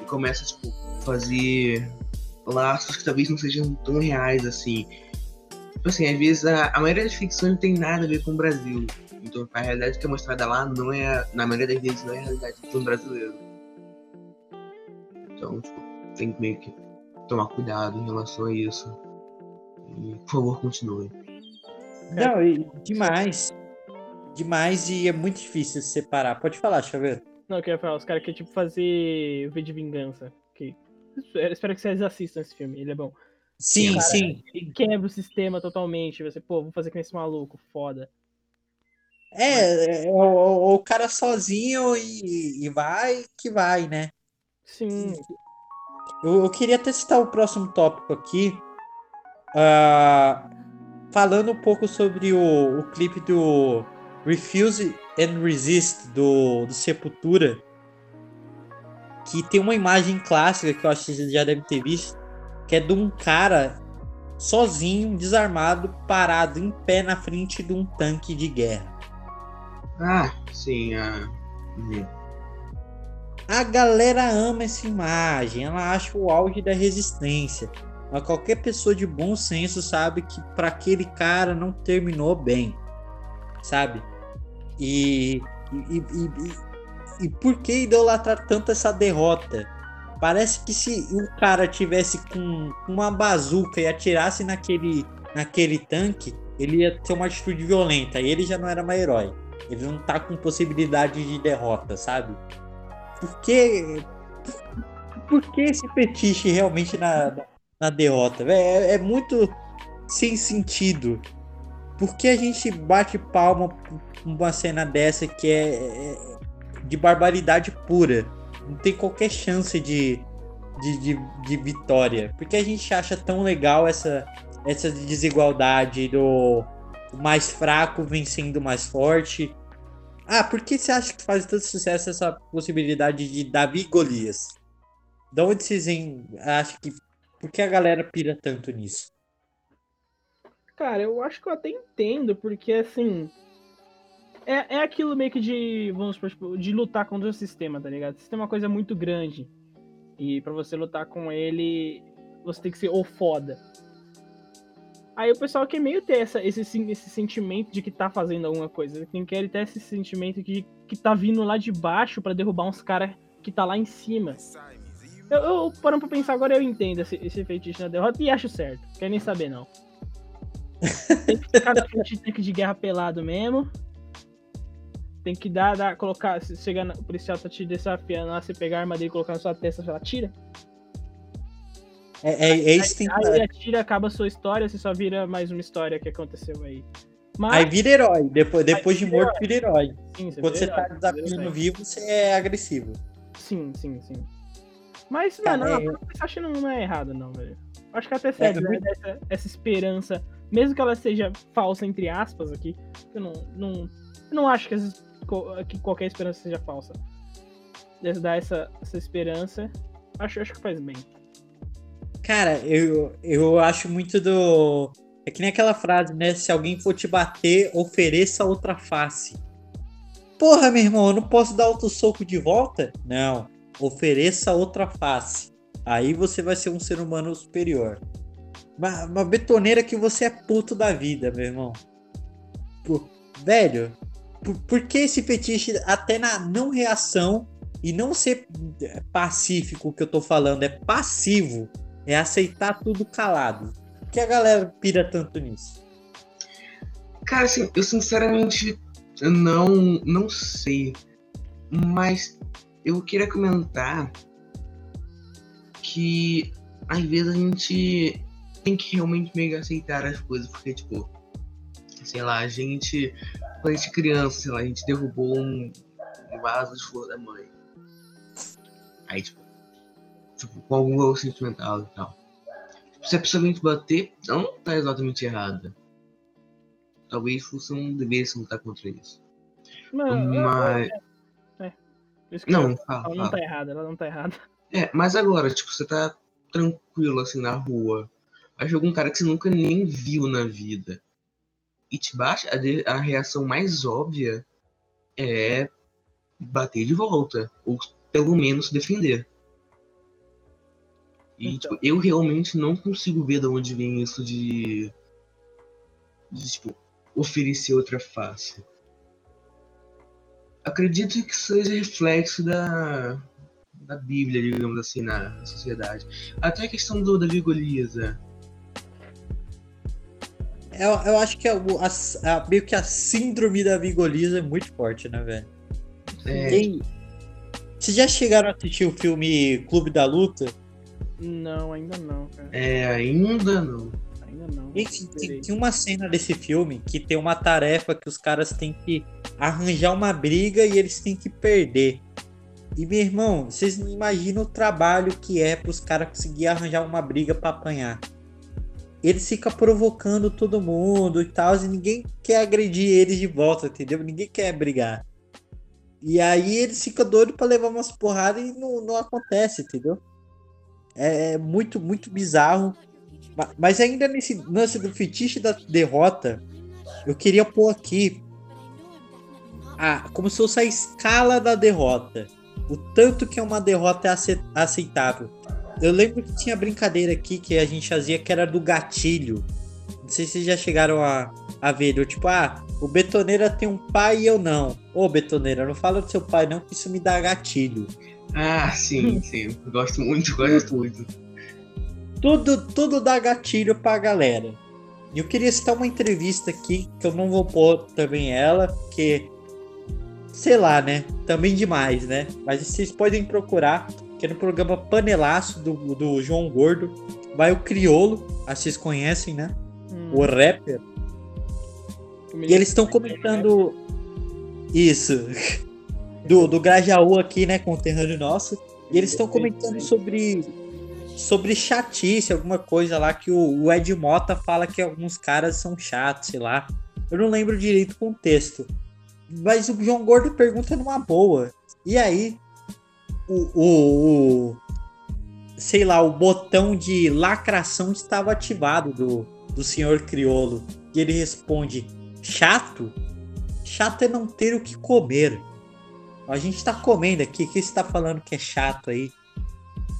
E começa, tipo, fazer laços que talvez não sejam tão reais assim. Tipo assim, às vezes a, a maioria das ficções não tem nada a ver com o Brasil. Então a realidade que é mostrada lá não é, na maioria das vezes, não é a realidade do brasileiro. Então, tipo, tem que meio que tomar cuidado em relação a isso. E, por favor, continue. Não, e, demais. Demais e é muito difícil separar. Pode falar, Xavier. Não, eu queria falar, os caras querem tipo fazer V de vingança. Espero que vocês assistam esse filme, ele é bom. Sim, cara, sim. Quebra o sistema totalmente. Você, pô, vou fazer com esse maluco, foda. É, é o, o, cara sozinho e, e, vai que vai, né? Sim. Eu, eu queria até citar o próximo tópico aqui. Uh, falando um pouco sobre o, o clipe do Refuse and Resist do, do Sepultura que tem uma imagem clássica que eu acho que você já deve ter visto, que é de um cara sozinho, desarmado, parado em pé na frente de um tanque de guerra. Ah, sim, ah. uhum. A galera ama essa imagem, ela acha o auge da resistência. Mas qualquer pessoa de bom senso sabe que para aquele cara não terminou bem, sabe? E, e, e, e, por que idolatrar tanto essa derrota? Parece que se o cara tivesse com uma bazuca e atirasse naquele, naquele tanque, ele ia ter uma atitude violenta. E ele já não era mais herói. Ele não tá com possibilidade de derrota, sabe? Por que. Por que esse fetiche realmente na, na, derrota? É, é muito sem sentido. Por que a gente bate palma uma cena dessa que é, é de barbaridade pura? Não tem qualquer chance de, de, de, de vitória. Por que a gente acha tão legal essa, essa desigualdade do mais fraco vencendo mais forte? Ah, por que você acha que faz tanto sucesso essa possibilidade de Davi Golias? De onde vocês acham que. Por que a galera pira tanto nisso? Cara, eu acho que eu até entendo, porque assim. É, é aquilo meio que de. Vamos supor, tipo, de lutar contra o sistema, tá ligado? O sistema é uma coisa muito grande. E para você lutar com ele, você tem que ser o foda. Aí o pessoal quer meio ter essa, esse, esse sentimento de que tá fazendo alguma coisa. Tem que ter esse sentimento de que tá vindo lá de baixo para derrubar uns caras que tá lá em cima. Eu, eu parando pra pensar agora, eu entendo esse, esse feitiço na derrota e acho certo. Quer nem saber, não. Tem que ficar na frente de tanque de guerra pelado mesmo. Tem que dar, dar colocar. Se chegar o policial tá te desafiando lá, você pegar a arma dele e colocar na sua testa, você tira. É, é, é isso que tem Aí atira, acaba a sua história, você só vira mais uma história que aconteceu aí. Mas... Aí vira herói. Depois, depois de morto, vira herói. Sim, você Quando você tá desafiando vivo, você é agressivo. Sim, sim, sim. Mas, tá, mano, é... acho que não é errado, não, velho. Acho que até é, né? Essa, essa, esperança, mesmo que ela seja falsa, entre aspas, aqui. Eu não, não, eu não acho que, as, que qualquer esperança seja falsa. Dar essa, essa esperança, acho, acho que faz bem. Cara, eu, eu acho muito do. É que nem aquela frase, né? Se alguém for te bater, ofereça outra face. Porra, meu irmão, eu não posso dar outro soco de volta? Não. Ofereça outra face. Aí você vai ser um ser humano superior. Uma, uma betoneira que você é puto da vida, meu irmão. Por, velho, por, por que esse fetiche até na não reação e não ser pacífico que eu tô falando, é passivo é aceitar tudo calado. Por que a galera pira tanto nisso? Cara, assim, eu sinceramente não, não sei. Mas eu queria comentar que às vezes a gente tem que realmente meio que aceitar as coisas, porque, tipo, sei lá, a gente, quando a gente é criança, sei lá, a gente derrubou um, vaso de flor da mãe. Aí, tipo, tipo, com algum valor sentimental e tal. Se a pessoa te bater, ela não tá exatamente errada. Talvez você não devesse lutar contra isso. Não, mas. É, é. não, ela, fala, ela não tá errada, ela não tá errada. É, mas agora, tipo, você tá tranquilo assim na rua. Aí chega um cara que você nunca nem viu na vida. Baixa, a, a reação mais óbvia é bater de volta. Ou pelo menos defender. E então. tipo, eu realmente não consigo ver de onde vem isso de, de tipo, oferecer outra face. Acredito que seja reflexo da, da Bíblia, digamos assim, na sociedade. Até a questão do Davi Golias. Eu, eu acho que a, a, a, meio que a síndrome da Vigoliza é muito forte, né, velho? É. Vocês já chegaram a assistir o filme Clube da Luta? Não, ainda não, cara. É, ainda não. Ainda não. tem, tem, uma cena desse filme que tem uma tarefa que os caras têm que arranjar uma briga e eles têm que perder. E, meu irmão, vocês não imaginam o trabalho que é para os caras conseguir arranjar uma briga para apanhar. Eles ficam provocando todo mundo e tal, e ninguém quer agredir eles de volta, entendeu? Ninguém quer brigar. E aí eles ficam doidos para levar umas porradas e não, não acontece, entendeu? É, é muito, muito bizarro. Ma- Mas ainda nesse lance do fetiche da derrota, eu queria pôr aqui a, como se fosse a escala da derrota. O tanto que é uma derrota ace- aceitável. Eu lembro que tinha brincadeira aqui que a gente fazia que era do gatilho. Não sei se vocês já chegaram a, a ver. Eu, tipo, ah, o betoneira tem um pai e eu não. Ô, betoneira, não fala do seu pai não, que isso me dá gatilho. Ah, sim, sim. Eu Gosto muito, gosto muito. Tudo, tudo dá gatilho pra galera. E eu queria citar uma entrevista aqui, que eu não vou pôr também ela, porque. Sei lá, né? Também demais, né? Mas vocês podem procurar, que é no programa Panelaço do, do João Gordo. Vai o Criolo, ah, vocês conhecem, né? Hum, O rapper. E eles estão comentando. Isso. Do, do Grajaú aqui, né? Conterrâneo nosso. E eles estão comentando sobre. Sobre chatice, alguma coisa lá que o, o Ed Mota fala que alguns caras são chatos, sei lá. Eu não lembro direito o contexto. Mas o João Gordo pergunta numa boa. E aí? O. o, o sei lá, o botão de lacração estava ativado do, do senhor Criolo. E ele responde: Chato? Chato é não ter o que comer. A gente tá comendo aqui, que você tá falando que é chato aí?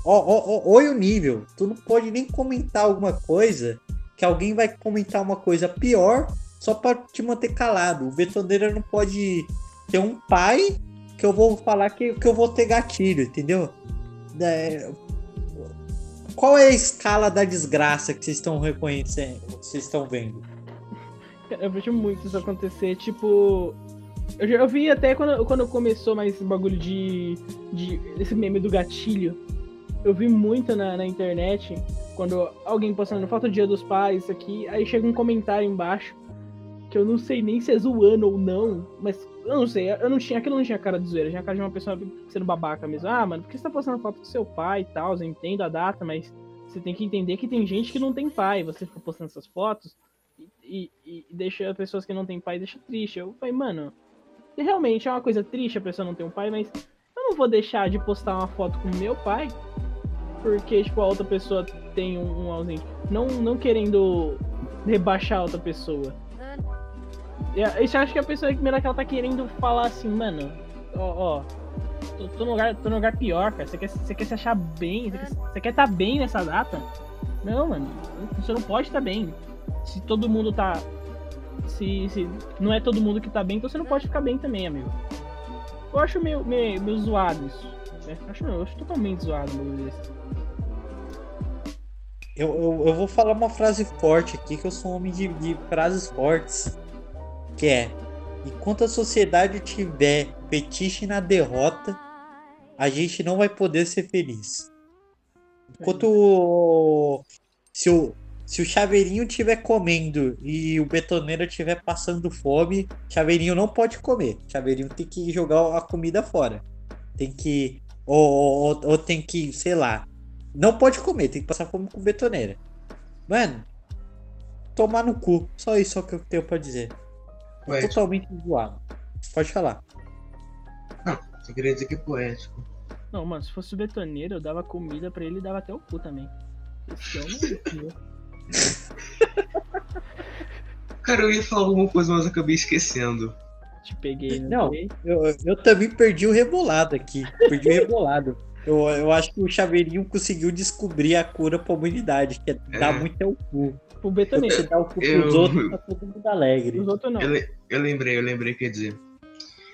Ó, olha o nível. Tu não pode nem comentar alguma coisa que alguém vai comentar uma coisa pior só pra te manter calado. O betoneira não pode ter um pai que eu vou falar que, que eu vou ter gatilho, entendeu? É, Qual é a escala da desgraça que vocês estão reconhecendo, vocês estão vendo? Eu vejo muito isso acontecer, tipo. Eu, já- eu vi até quando, quando começou mais esse bagulho de, de. esse meme do gatilho. Eu vi muito na, na internet, quando alguém postando falta o dia dos pais, aqui, aí chega um comentário embaixo, que eu não sei nem se é zoando ou não, mas eu não sei, eu não tinha, aquilo não tinha cara de zoeira, tinha cara de uma pessoa sendo babaca mesmo. Ah, mano, por que você tá postando foto do seu pai e tal? Eu entendo a data, mas você tem que entender que tem gente que não tem pai, você fica postando essas fotos e, e, e deixa pessoas que não têm pai deixa triste. Eu falei, mano, realmente é uma coisa triste a pessoa não ter um pai, mas eu não vou deixar de postar uma foto com meu pai porque, tipo, a outra pessoa tem um, um ausente. Não, não querendo rebaixar a outra pessoa. E a- Eu acho que a pessoa primeiro que ela tá querendo falar assim, mano, ó, ó. Tô, tô no lugar, tô no lugar pior, cara. Você quer, você quer se achar bem? Você quer, quer tá bem nessa data? Não, mano. Você não pode estar bem. Se todo mundo tá. Se, se não é todo mundo que tá bem, então você não pode ficar bem também, amigo. Eu acho meio, meio, meio zoado isso. né? Acho, eu acho totalmente zoado bagulho desse. Eu, eu, eu vou falar uma frase forte aqui, que eu sou um homem de, de frases fortes. Que é: enquanto a sociedade tiver fetiche na derrota, a gente não vai poder ser feliz. Enquanto o- se o, se o chaveirinho estiver comendo e o betoneiro estiver passando fome, chaveirinho não pode comer. Chaveirinho tem que jogar a comida fora. Tem que. Ou, ou, ou tem que, sei lá, não pode comer, tem que passar fome com betoneira. Mano, tomar no cu. Só isso é o que eu tenho pra dizer. É Poético. totalmente zoado. Pode falar. Não, só queria dizer que é poético. Não, mano, se fosse o betoneiro, eu dava comida pra ele e dava até o cu também. Esse é um Cara, eu ia falar alguma coisa, mas eu acabei esquecendo. Te peguei, né? Não. Eu, eu também perdi o rebolado aqui. Perdi o rebolado. Eu, eu acho que o chaveirinho conseguiu descobrir a cura pra humanidade, que é dar É. muito cu. O Você dá o cu Eu- pros outros, tá todo mundo alegre. Os outros não. Eu, eu lembrei, eu lembrei, quer dizer.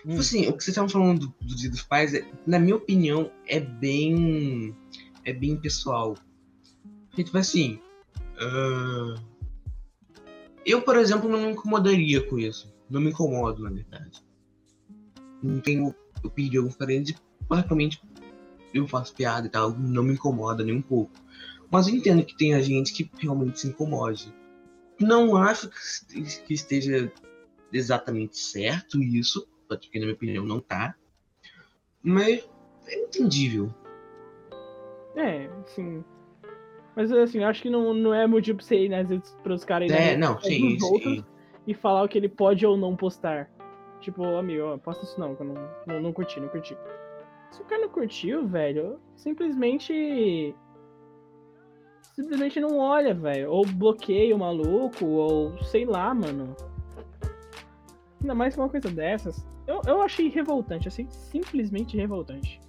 Hum. Tipo assim, o que vocês estavam falando do, do Dia dos Pais, é- na minha opinião, é bem. É bem pessoal. Porque, tipo assim. ah, eu, por exemplo, não me incomodaria com isso. Não me incomodo, na verdade. Não tenho. Eu pedi alguns parentes e, basicamente, eu faço piada e tal. Não me incomoda nem um pouco. Mas eu entendo que tem a gente que realmente se incomode. Não acho que este- que esteja exatamente certo isso, porque na minha opinião não tá. Mas é entendível. É, sim. Mas assim, eu acho que não, não é motivo pra você ir nas redes pros caras É, irem não, sim, outros e falar o que ele pode ou não postar. Tipo, amigo, ó, posta isso não, que eu não, não, não curti, não curti. Se o cara não curtiu, velho, simplesmente simplesmente não olha, velho. Ou bloqueia o maluco, ou sei lá, mano. Ainda mais uma coisa dessas. Eu, eu achei revoltante, assim, simplesmente revoltante.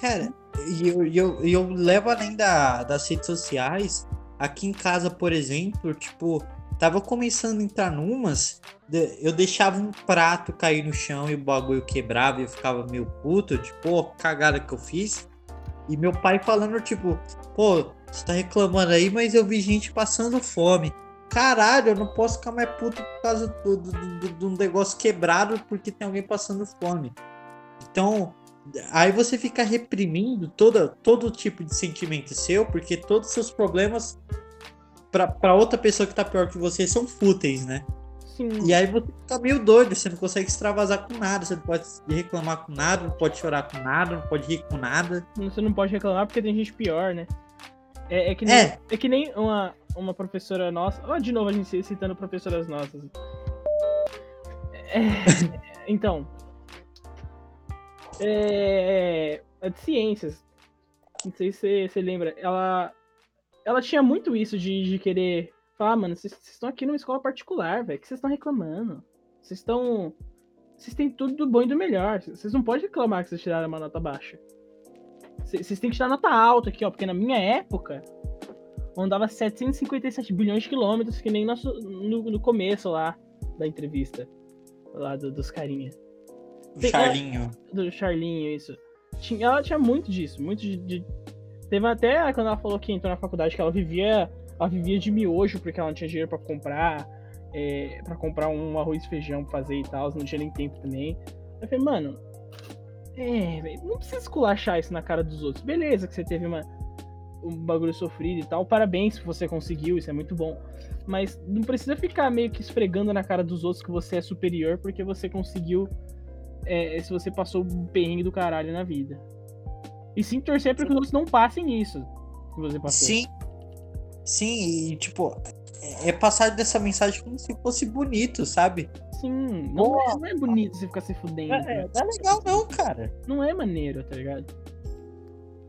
Cara, e eu, eu, eu levo além da, das redes sociais. Aqui em casa, por exemplo, tipo, tava começando a entrar numas. Eu deixava um prato cair no chão e o bagulho quebrava e eu ficava meio puto, tipo, pô, cagada que eu fiz. E meu pai falando, tipo, pô, você tá reclamando aí, mas eu vi gente passando fome. Caralho, eu não posso ficar mais puto por causa do, do, do, do negócio quebrado porque tem alguém passando fome. Então, aí você fica reprimindo toda, todo tipo de sentimento seu, porque todos os seus problemas pra outra pessoa que tá pior que você são fúteis, né? Sim. E aí você fica meio doido, você não consegue extravasar com nada, você não pode reclamar com nada, não pode chorar com nada, não pode rir com nada. Você não pode reclamar porque tem gente pior, né? É, é que nem, É. é. que nem uma, uma professora nossa. Ó, de novo a gente citando professoras nossas. É, então. É, é de ciências. Não sei se você- você lembra. Ela, ela tinha muito isso de, de querer falar, "Ah, mano, vocês estão aqui numa escola particular, velho. que vocês estão reclamando? Vocês estão. Vocês têm tudo do bom e do melhor. Vocês não podem reclamar que vocês tiraram uma nota baixa. Vocês têm que tirar nota alta aqui, ó. Porque na minha época, andava 757 bilhões de quilômetros, que nem nosso, no, no começo lá da entrevista. Lá do- dos carinha. O Tem- Charlinho. Do Charlinho, isso. Tinha, ela tinha muito disso, muito de, de- Teve até quando ela falou que entrou na faculdade que ela vivia. Ela vivia de miojo porque ela não tinha dinheiro pra comprar. É, para comprar um arroz e feijão pra fazer e tal, não tinha nem tempo também. Eu falei, mano, é, velho, não precisa esculachar isso na cara dos outros. Beleza, que você teve uma, um bagulho sofrido e tal. Parabéns se você conseguiu, isso é muito bom. Mas não precisa ficar meio que esfregando na cara dos outros que você é superior porque você conseguiu. é, se você passou um perrengue do caralho na vida. E sim torcer para que os outros não passem isso que você passou. Sim. Sim, e tipo, é é passar dessa mensagem como se fosse bonito, sabe? Sim, não, é, não é bonito você ficar se fudendo. É, cara. não é legal não, cara. não é maneiro, tá ligado?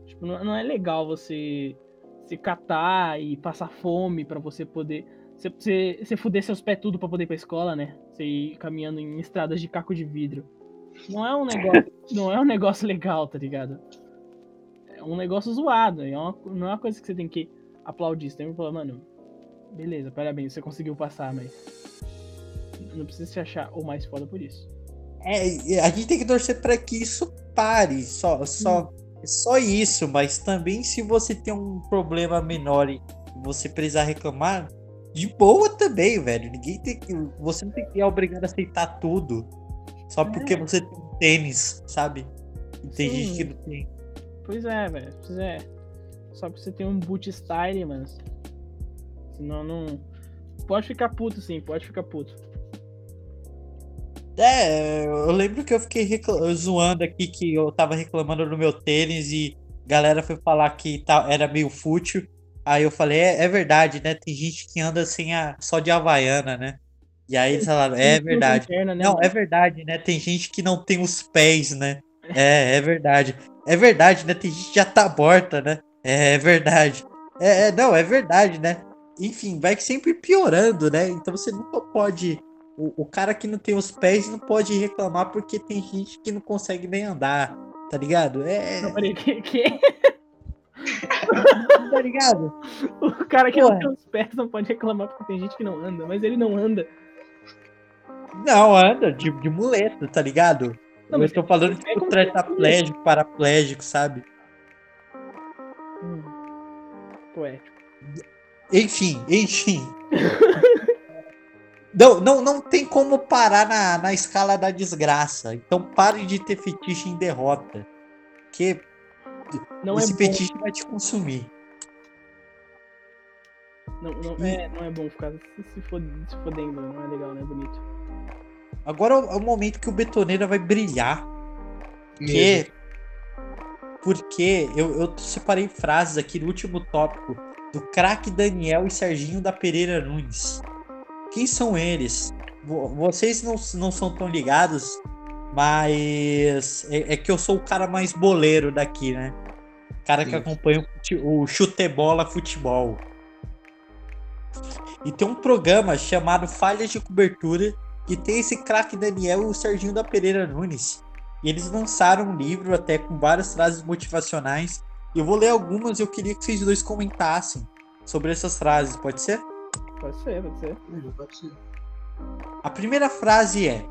Tipo, não, não é legal você se catar e passar fome pra você poder. Você, você, você fuder seus pés tudo pra poder ir pra escola, né? Você ir caminhando em estradas de caco de vidro. Não é um negócio, não é um negócio legal, tá ligado? É um negócio zoado. É uma, não é uma coisa que você tem que aplaudir. Você tem que falar, mano, beleza, parabéns, você conseguiu passar, mas. Não precisa se achar o mais foda por isso. É, a gente tem que torcer para que isso pare, só, só, só isso, mas também se você tem um problema menor e você precisar reclamar, de boa também, velho. Ninguém tem que. Você não tem que é obrigado a aceitar tudo. Só porque você tem tênis, sabe? E tem Sim. gente que não tem. Pois é, velho. Pois é. Só porque você tem um boot style, mano. Senão não. Pode ficar puto, sim, pode ficar puto. É, eu lembro que eu fiquei recla- zoando aqui que eu tava reclamando do meu tênis e a galera foi falar que tá- era meio fútil. Aí eu falei, é, é verdade, né? Tem gente que anda sem a, só de Havaiana, né? E aí eles falaram, é verdade. perna, né, Não, mano? é verdade, né? Tem gente que não tem os pés, né? É, é verdade. É verdade, né? Tem gente que já tá morta, né? É, é verdade. É, é, não, é verdade, né? Enfim, vai sempre piorando, né? Então você nunca pode. O, o cara que não tem os pés não pode reclamar porque tem gente que não consegue nem andar, tá ligado? É, Não, peraí, que, que... tá ligado? O cara que Porra. não tem os pés não pode reclamar porque tem gente que não anda, mas ele não anda. Não, anda de, de muleta, tá ligado? Não, eu mas tô falando é tipo tetraplégico, paraplégico, sabe? Hum. Poético. Enfim, enfim. não, não, não tem como parar na, na escala da desgraça. Então pare de ter fetiche em derrota. Porque Não esse é bom. fetiche vai te consumir. Não, não, é, não é bom ficar se, se, fod- se fodendo, não é legal, não é bonito. Agora é o- é momento que o betoneira vai brilhar. Mesmo. Porque, porque eu, eu separei frases aqui no último tópico do craque Daniel e Serginho da Pereira Nunes. Quem são eles? Vo- Vocês não, não são tão ligados, mas é, é que eu sou o cara mais boleiro daqui, né? Cara que Sim. acompanha o, o chutebola futebol. E tem um programa chamado Falhas de Cobertura que tem esse craque Daniel e o Serginho da Pereira Nunes. E eles lançaram um livro até com várias frases motivacionais. Eu vou ler algumas e eu queria que vocês dois comentassem sobre essas frases, pode ser? Pode ser, pode ser. Pode ser. A primeira frase é: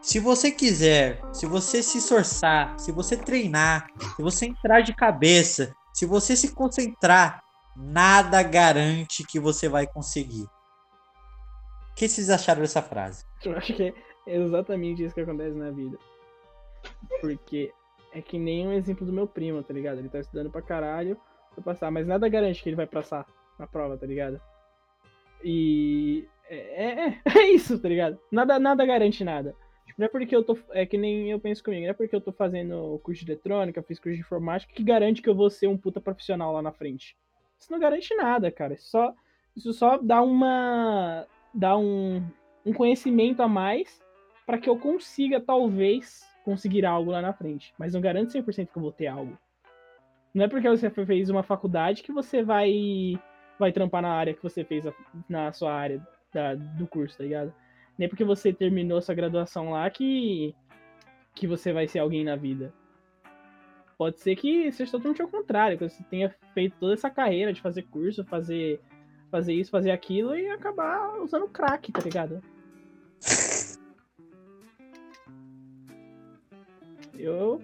se você quiser, se você se esforçar, se você treinar, se você entrar de cabeça, se você se concentrar, nada garante que você vai conseguir. O que vocês acharam dessa frase? Eu acho que é exatamente isso que acontece na vida. Porque é que nem um exemplo do meu primo, tá ligado? Ele tá estudando pra caralho pra passar, mas nada garante que ele vai passar na prova, tá ligado? E é, é, é isso, tá ligado? Nada, nada garante nada. Não é porque eu tô. É que nem eu penso comigo, não é porque eu tô fazendo curso de eletrônica, fiz curso de informática, que garante que eu vou ser um puta profissional lá na frente. Isso não garante nada, cara. Isso só, isso só dá uma. dá um, um conhecimento a mais para que eu consiga, talvez, conseguir algo lá na frente. Mas não garante 100% que eu vou ter algo. Não é porque você fez uma faculdade que você vai vai trampar na área que você fez a- na sua área da- do curso, tá ligado? Nem porque você terminou sua graduação lá que que você vai ser alguém na vida. Pode ser que seja totalmente ao contrário, que você tenha feito toda essa carreira de fazer curso, fazer fazer isso, fazer aquilo e acabar usando crack, tá ligado? Eu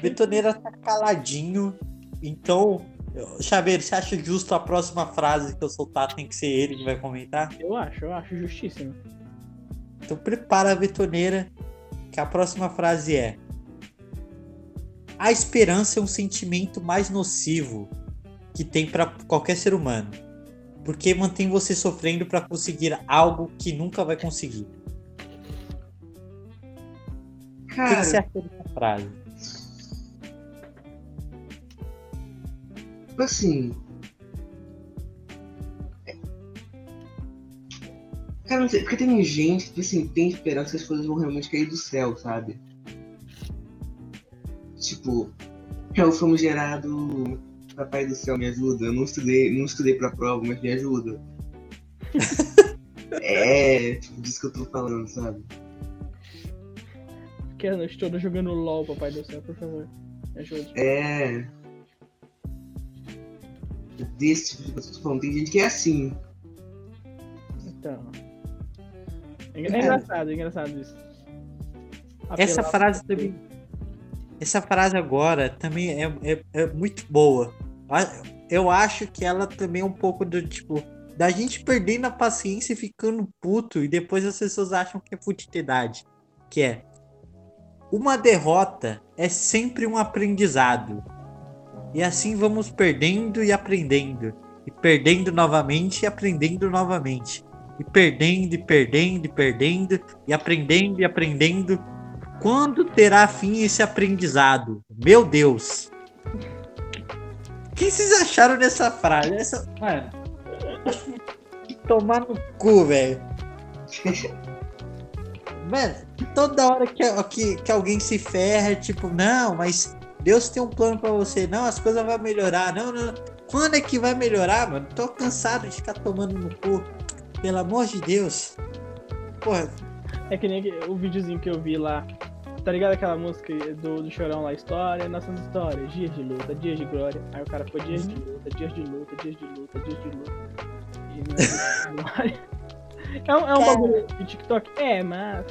Betoneira tá caladinho, então. Chaveiro, você acha justo a próxima frase que eu soltar tem que ser ele que vai comentar? Eu acho, eu acho justíssimo. Então prepara a betoneira, que a próxima frase é: A esperança é um sentimento mais nocivo que tem para qualquer ser humano, porque mantém você sofrendo para conseguir algo que nunca vai conseguir. O que Cara, você acha tipo assim. Cara, não sei, porque tem gente que assim, tem esperança que as coisas vão realmente cair do céu, sabe? Tipo, é o famigerado Papai do céu me ajuda. Eu não estudei, não estudei pra prova, mas me ajuda. é, tipo, disso que eu tô falando, sabe? Que a noite toda jogando LOL, papai do céu, por favor. Me ajude. É. Desse tipo de coisa que eu tô falando. Tem gente que é assim. Então. É é engraçado, é engraçado isso. Essa Apelar- frase também. Essa frase agora também é, é, é muito boa. A- Eu acho que ela também é um pouco do tipo. Da gente perdendo a paciência e ficando puto, e depois as pessoas acham que é futilidade. Que é. Uma derrota é sempre um aprendizado. E assim vamos perdendo e aprendendo. E perdendo novamente e aprendendo novamente. E perdendo e perdendo e perdendo. E aprendendo e aprendendo. Quando terá fim esse aprendizado? Meu Deus. O que vocês acharam dessa frase? Essa... Mano. Tomar no cu, velho. Mano, toda hora que, que, que alguém se ferra, tipo, não, mas Deus tem um plano pra você. Não, as coisas vão melhorar. Não, não. Quando é que vai melhorar, mano? Tô cansado de ficar tomando no cu. Pelo amor de Deus. Porra, É que nem o videozinho que eu vi lá. Tá ligado aquela música do, do Chorão lá, história, nossas histórias, dias de luta, dias de glória. Aí o cara ficou dias de luta, dias de luta, dias de luta, dias de luta. E não é glória. É um, é um bagulho de TikTok? É, mas.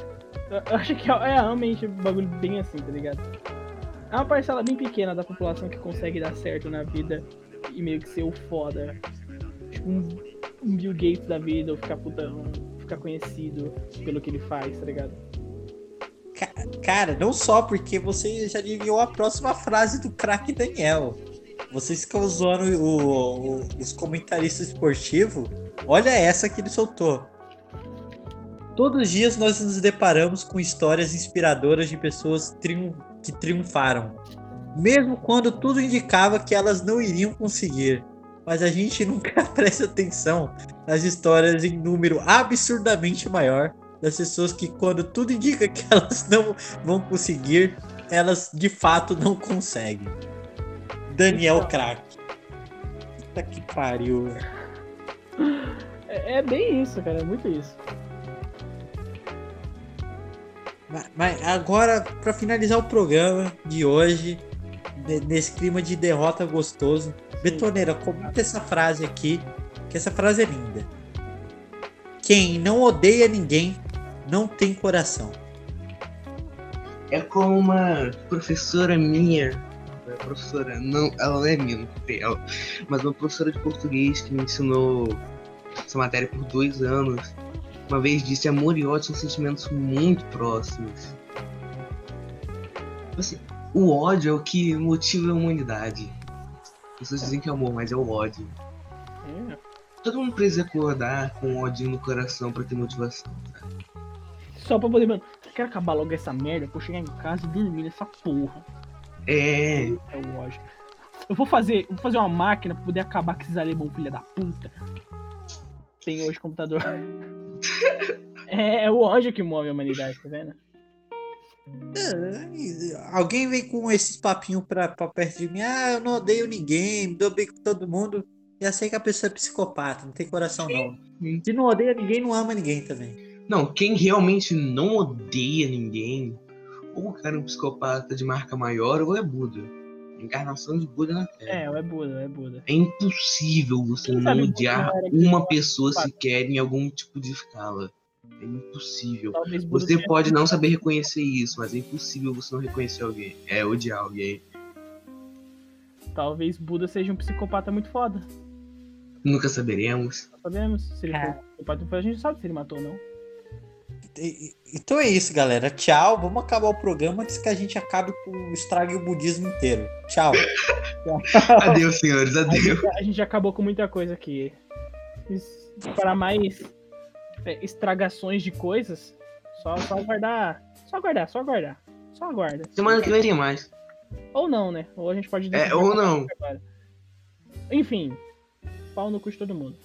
Eu acho que é, é realmente um bagulho bem assim, tá ligado? É uma parcela bem pequena da população que consegue dar certo na vida e meio que ser o foda. Tipo, um, um Bill Gates da vida, ou ficar putão, ficar conhecido pelo que ele faz, tá ligado? Ca- Cara, não só porque você já adivinhou a próxima frase do craque Daniel. Vocês ficam zoando o- o- os comentaristas esportivos. Olha essa que ele soltou. Todos os dias nós nos deparamos com histórias inspiradoras de pessoas triun- que triunfaram, mesmo quando tudo indicava que elas não iriam conseguir. Mas a gente nunca presta atenção nas histórias em número absurdamente maior das pessoas que, quando tudo indica que elas não vão conseguir, elas de fato não conseguem. Daniel Crack. Puta que pariu. É, é bem isso, cara. É muito isso. Ma- Mas agora, pra finalizar o programa de hoje, ne- nesse clima de derrota gostoso, Betoneira, comenta essa frase aqui, que essa frase é linda. Quem não odeia ninguém não tem coração. É como uma professora minha, professora, não, ela não é minha, não ela, mas uma professora de português que me ensinou essa matéria por dois anos, uma vez disse amor e ódio são sentimentos muito próximos. Assim, o ódio é o que motiva a humanidade. As pessoas dizem que é amor, mas é o ódio. É. Todo mundo precisa acordar com ódio no coração pra ter motivação. Só pra poder, mano. Quero acabar logo essa merda pra eu chegar em casa e dormir nessa porra. É, É o ódio. Eu vou fazer, vou fazer uma máquina pra poder acabar com esses alemão filha da puta. Tem hoje computador. É, é o ódio que move a humanidade, tá vendo? É, Alguém vem com esses papinhos pra, pra perto de mim, ah, eu não odeio ninguém, me dou bem com todo mundo. Já sei que a pessoa é psicopata, não tem coração não. Se não odeia ninguém, não ama ninguém também. Não, quem realmente não odeia ninguém, ou o cara é um psicopata de marca maior, ou é Buda. Encarnação de Buda na Terra. É, é Buda, é Buda. É impossível você Quem não odiar uma cara pessoa sequer em algum tipo de escala. É impossível. Você pode não saber reconhecer isso, mas é impossível você não reconhecer alguém. É odiar alguém. Talvez Buda seja um psicopata muito foda. Nunca saberemos. Não sabemos. Se ele É. for um psicopata, a gente sabe se ele matou ou não. Então é isso, galera. Tchau. Vamos acabar o programa antes que a gente acabe com estrague o budismo inteiro. Tchau. Adeus, senhores. Adeus. A gente já acabou com muita coisa aqui. Para mais é, estragações de coisas, só, só aguardar. Só aguardar, só aguardar. Só aguarda. Semana que vem tem mais. Ou não, né? Ou a gente pode É, ou não. Enfim, pau no cu de todo mundo.